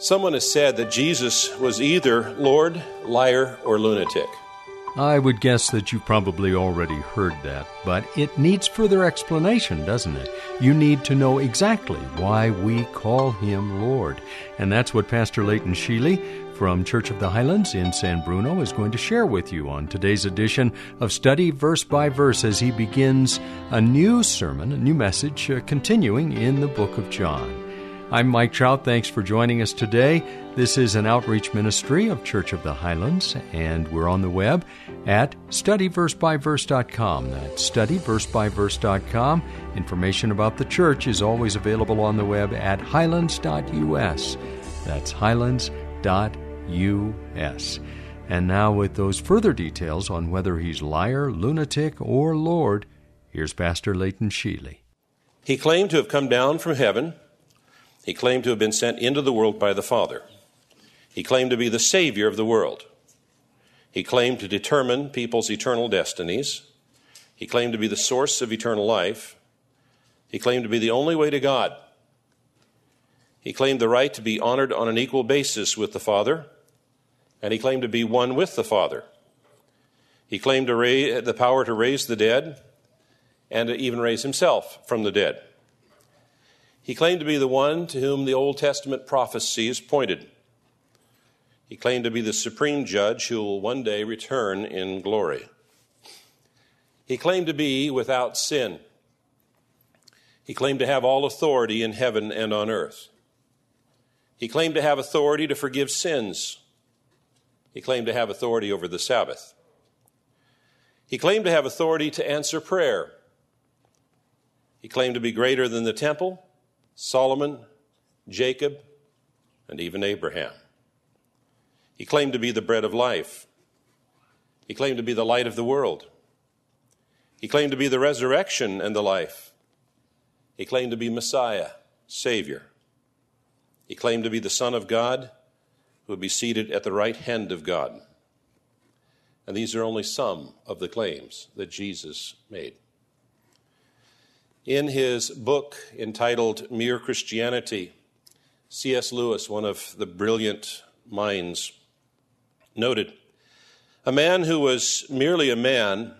Someone has said that Jesus was either Lord, liar, or lunatic. I would guess that you've probably already heard that, but it needs further explanation, doesn't it? You need to know exactly why we call him Lord. And that's what Pastor Leighton Sheely from Church of the Highlands in San Bruno is going to share with you on today's edition of Study Verse by Verse as he begins a new sermon, a new message, uh, continuing in the book of John. I'm Mike Trout. Thanks for joining us today. This is an outreach ministry of Church of the Highlands, and we're on the web at studyversebyverse.com. That's studyversebyverse.com. Information about the church is always available on the web at highlands.us. That's highlands.us. And now, with those further details on whether he's liar, lunatic, or Lord, here's Pastor Leighton Sheely. He claimed to have come down from heaven he claimed to have been sent into the world by the Father. He claimed to be the Savior of the world. He claimed to determine people's eternal destinies. He claimed to be the source of eternal life. He claimed to be the only way to God. He claimed the right to be honored on an equal basis with the Father, and he claimed to be one with the Father. He claimed raise, the power to raise the dead and to even raise himself from the dead. He claimed to be the one to whom the Old Testament prophecies pointed. He claimed to be the supreme judge who will one day return in glory. He claimed to be without sin. He claimed to have all authority in heaven and on earth. He claimed to have authority to forgive sins. He claimed to have authority over the Sabbath. He claimed to have authority to answer prayer. He claimed to be greater than the temple Solomon, Jacob, and even Abraham. He claimed to be the bread of life. He claimed to be the light of the world. He claimed to be the resurrection and the life. He claimed to be Messiah, Savior. He claimed to be the Son of God who would be seated at the right hand of God. And these are only some of the claims that Jesus made. In his book entitled Mere Christianity, C.S. Lewis, one of the brilliant minds, noted a man who was merely a man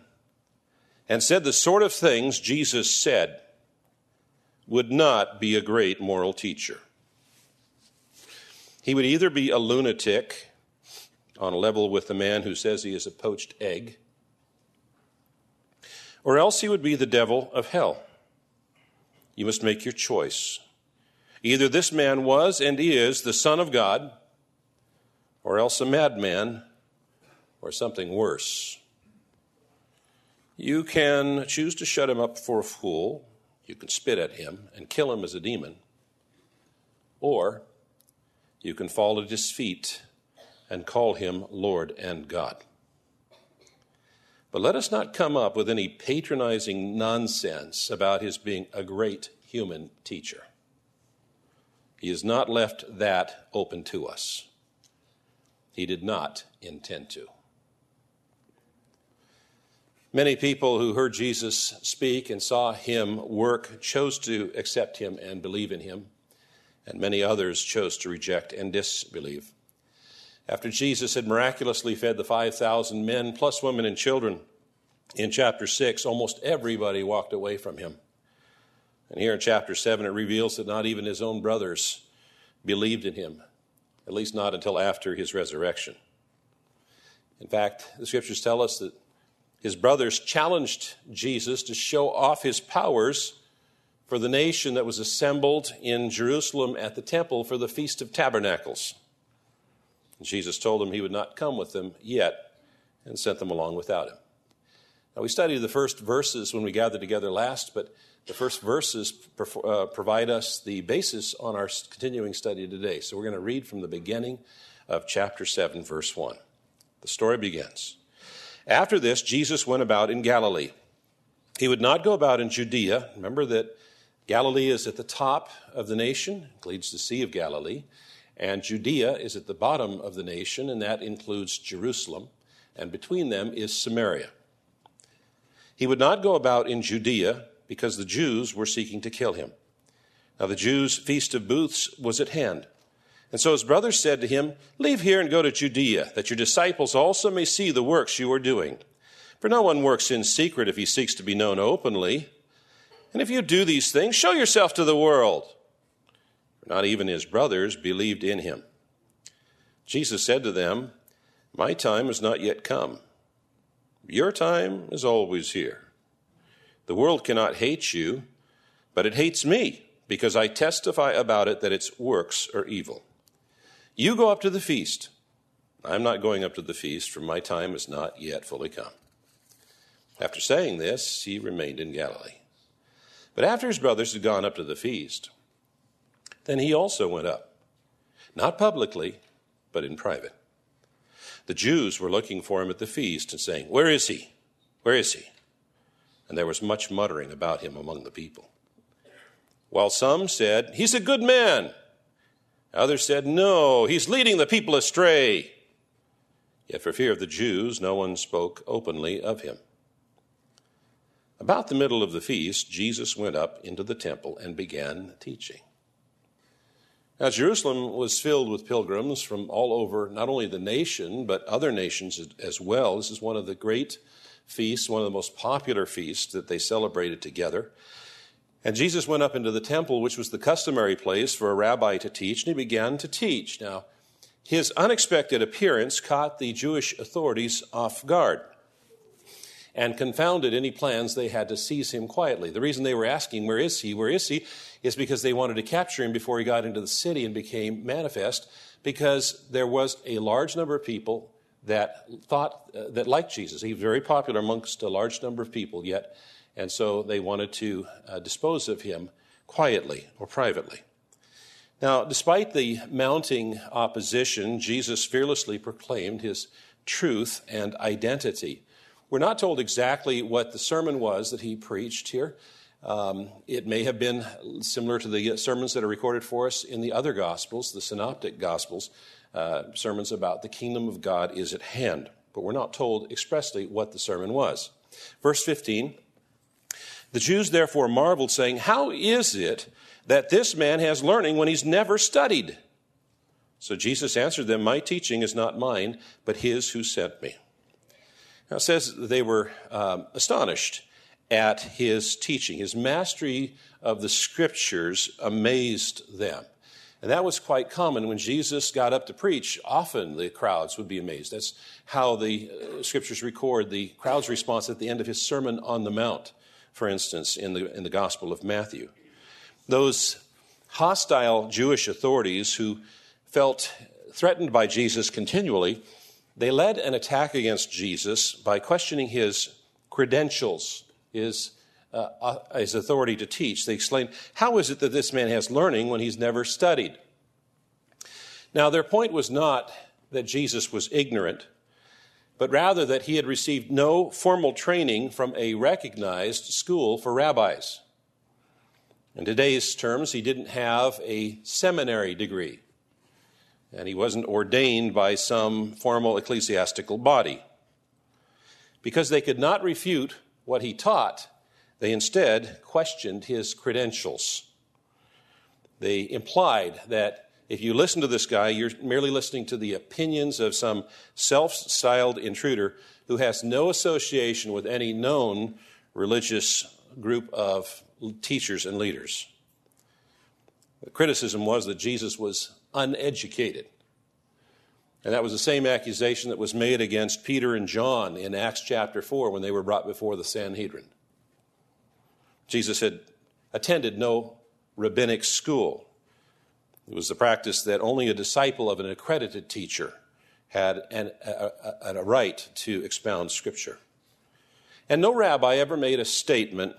and said the sort of things Jesus said would not be a great moral teacher. He would either be a lunatic on a level with the man who says he is a poached egg, or else he would be the devil of hell. You must make your choice. Either this man was and is the Son of God, or else a madman, or something worse. You can choose to shut him up for a fool, you can spit at him and kill him as a demon, or you can fall at his feet and call him Lord and God. But let us not come up with any patronizing nonsense about his being a great human teacher. He has not left that open to us. He did not intend to. Many people who heard Jesus speak and saw him work chose to accept him and believe in him, and many others chose to reject and disbelieve. After Jesus had miraculously fed the 5,000 men, plus women and children, in chapter 6, almost everybody walked away from him. And here in chapter 7, it reveals that not even his own brothers believed in him, at least not until after his resurrection. In fact, the scriptures tell us that his brothers challenged Jesus to show off his powers for the nation that was assembled in Jerusalem at the temple for the Feast of Tabernacles. Jesus told them he would not come with them yet and sent them along without him. Now, we studied the first verses when we gathered together last, but the first verses uh, provide us the basis on our continuing study today. So we're going to read from the beginning of chapter 7, verse 1. The story begins. After this, Jesus went about in Galilee. He would not go about in Judea. Remember that Galilee is at the top of the nation, it leads to the Sea of Galilee, and Judea is at the bottom of the nation, and that includes Jerusalem, and between them is Samaria. He would not go about in Judea because the Jews were seeking to kill him. Now, the Jews' feast of booths was at hand. And so his brothers said to him, Leave here and go to Judea, that your disciples also may see the works you are doing. For no one works in secret if he seeks to be known openly. And if you do these things, show yourself to the world. Not even his brothers believed in him. Jesus said to them, My time has not yet come. Your time is always here. The world cannot hate you, but it hates me because I testify about it that its works are evil. You go up to the feast. I'm not going up to the feast, for my time is not yet fully come. After saying this, he remained in Galilee. But after his brothers had gone up to the feast, then he also went up, not publicly, but in private. The Jews were looking for him at the feast and saying, Where is he? Where is he? And there was much muttering about him among the people. While some said, He's a good man. Others said, No, he's leading the people astray. Yet for fear of the Jews, no one spoke openly of him. About the middle of the feast, Jesus went up into the temple and began teaching. Now, Jerusalem was filled with pilgrims from all over, not only the nation, but other nations as well. This is one of the great feasts, one of the most popular feasts that they celebrated together. And Jesus went up into the temple, which was the customary place for a rabbi to teach, and he began to teach. Now, his unexpected appearance caught the Jewish authorities off guard and confounded any plans they had to seize him quietly. The reason they were asking, Where is he? Where is he? is because they wanted to capture him before he got into the city and became manifest, because there was a large number of people that thought, uh, that liked Jesus. He was very popular amongst a large number of people, yet, and so they wanted to uh, dispose of him quietly or privately. Now, despite the mounting opposition, Jesus fearlessly proclaimed his truth and identity. We're not told exactly what the sermon was that he preached here. Um, it may have been similar to the sermons that are recorded for us in the other Gospels, the Synoptic Gospels, uh, sermons about the kingdom of God is at hand. But we're not told expressly what the sermon was. Verse 15 The Jews therefore marveled, saying, How is it that this man has learning when he's never studied? So Jesus answered them, My teaching is not mine, but his who sent me. Now it says they were um, astonished at his teaching. His mastery of the scriptures amazed them. And that was quite common when Jesus got up to preach. Often the crowds would be amazed. That's how the uh, scriptures record the crowd's response at the end of his Sermon on the Mount, for instance, in the, in the Gospel of Matthew. Those hostile Jewish authorities who felt threatened by Jesus continually they led an attack against Jesus by questioning his credentials, his, uh, uh, his authority to teach. They explained, How is it that this man has learning when he's never studied? Now, their point was not that Jesus was ignorant, but rather that he had received no formal training from a recognized school for rabbis. In today's terms, he didn't have a seminary degree and he wasn't ordained by some formal ecclesiastical body. Because they could not refute what he taught, they instead questioned his credentials. They implied that if you listen to this guy, you're merely listening to the opinions of some self styled intruder who has no association with any known religious group of teachers and leaders. The criticism was that Jesus was uneducated. And that was the same accusation that was made against Peter and John in Acts chapter 4 when they were brought before the Sanhedrin. Jesus had attended no rabbinic school. It was the practice that only a disciple of an accredited teacher had an, a, a, a right to expound Scripture. And no rabbi ever made a statement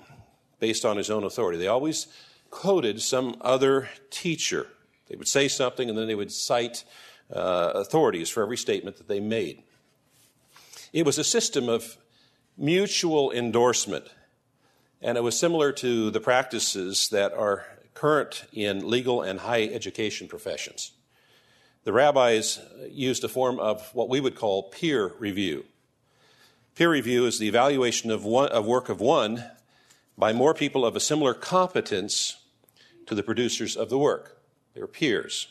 based on his own authority. They always quoted some other teacher. They would say something and then they would cite uh, authorities for every statement that they made. It was a system of mutual endorsement, and it was similar to the practices that are current in legal and high education professions. The rabbis used a form of what we would call peer review. Peer review is the evaluation of, one, of work of one by more people of a similar competence to the producers of the work. They were peers.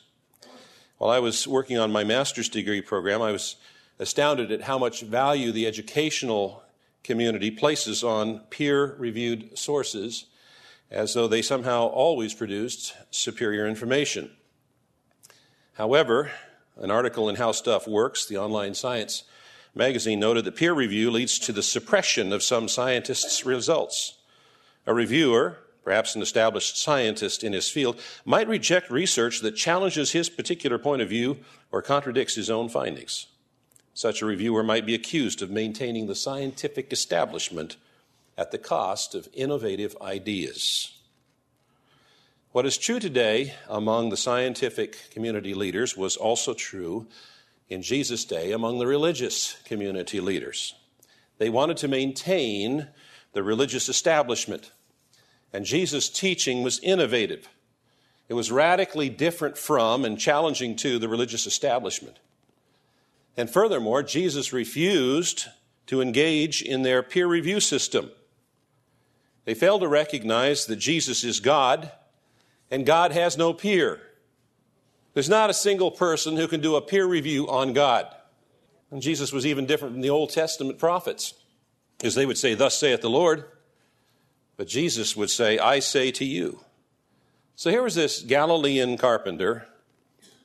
While I was working on my master's degree program, I was astounded at how much value the educational community places on peer reviewed sources as though they somehow always produced superior information. However, an article in How Stuff Works, the online science magazine, noted that peer review leads to the suppression of some scientists' results. A reviewer, perhaps an established scientist in his field, might reject research that challenges his particular point of view or contradicts his own findings. Such a reviewer might be accused of maintaining the scientific establishment at the cost of innovative ideas. What is true today among the scientific community leaders was also true in Jesus' day among the religious community leaders. They wanted to maintain the religious establishment, and Jesus' teaching was innovative. It was radically different from and challenging to the religious establishment. And furthermore, Jesus refused to engage in their peer review system. They failed to recognize that Jesus is God and God has no peer. There's not a single person who can do a peer review on God. And Jesus was even different from the Old Testament prophets, because they would say, Thus saith the Lord. But Jesus would say, I say to you. So here was this Galilean carpenter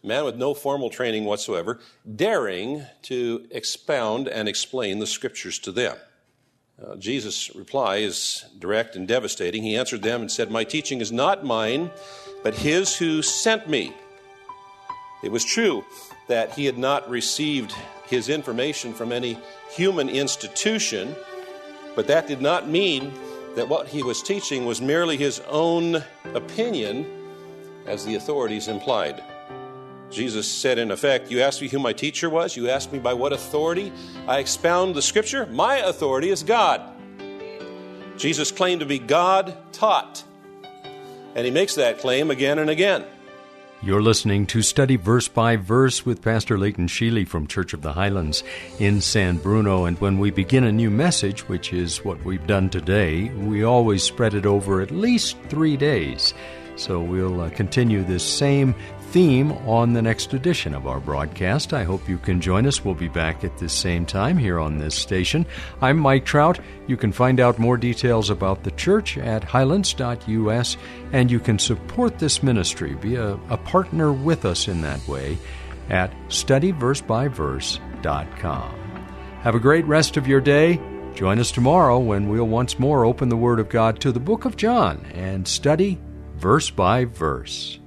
man with no formal training whatsoever, daring to expound and explain the scriptures to them. Uh, Jesus' reply is direct and devastating. He answered them and said, My teaching is not mine, but his who sent me. It was true that he had not received his information from any human institution, but that did not mean that what he was teaching was merely his own opinion, as the authorities implied. Jesus said, in effect, You asked me who my teacher was? You asked me by what authority I expound the scripture? My authority is God. Jesus claimed to be God taught, and he makes that claim again and again. You're listening to Study Verse by Verse with Pastor Leighton Sheely from Church of the Highlands in San Bruno. And when we begin a new message, which is what we've done today, we always spread it over at least three days. So we'll uh, continue this same theme on the next edition of our broadcast. I hope you can join us. We'll be back at this same time here on this station. I'm Mike Trout. You can find out more details about the church at highlands.us, and you can support this ministry, be a, a partner with us in that way at studyversebyverse.com. Have a great rest of your day. Join us tomorrow when we'll once more open the Word of God to the book of John and study verse by verse.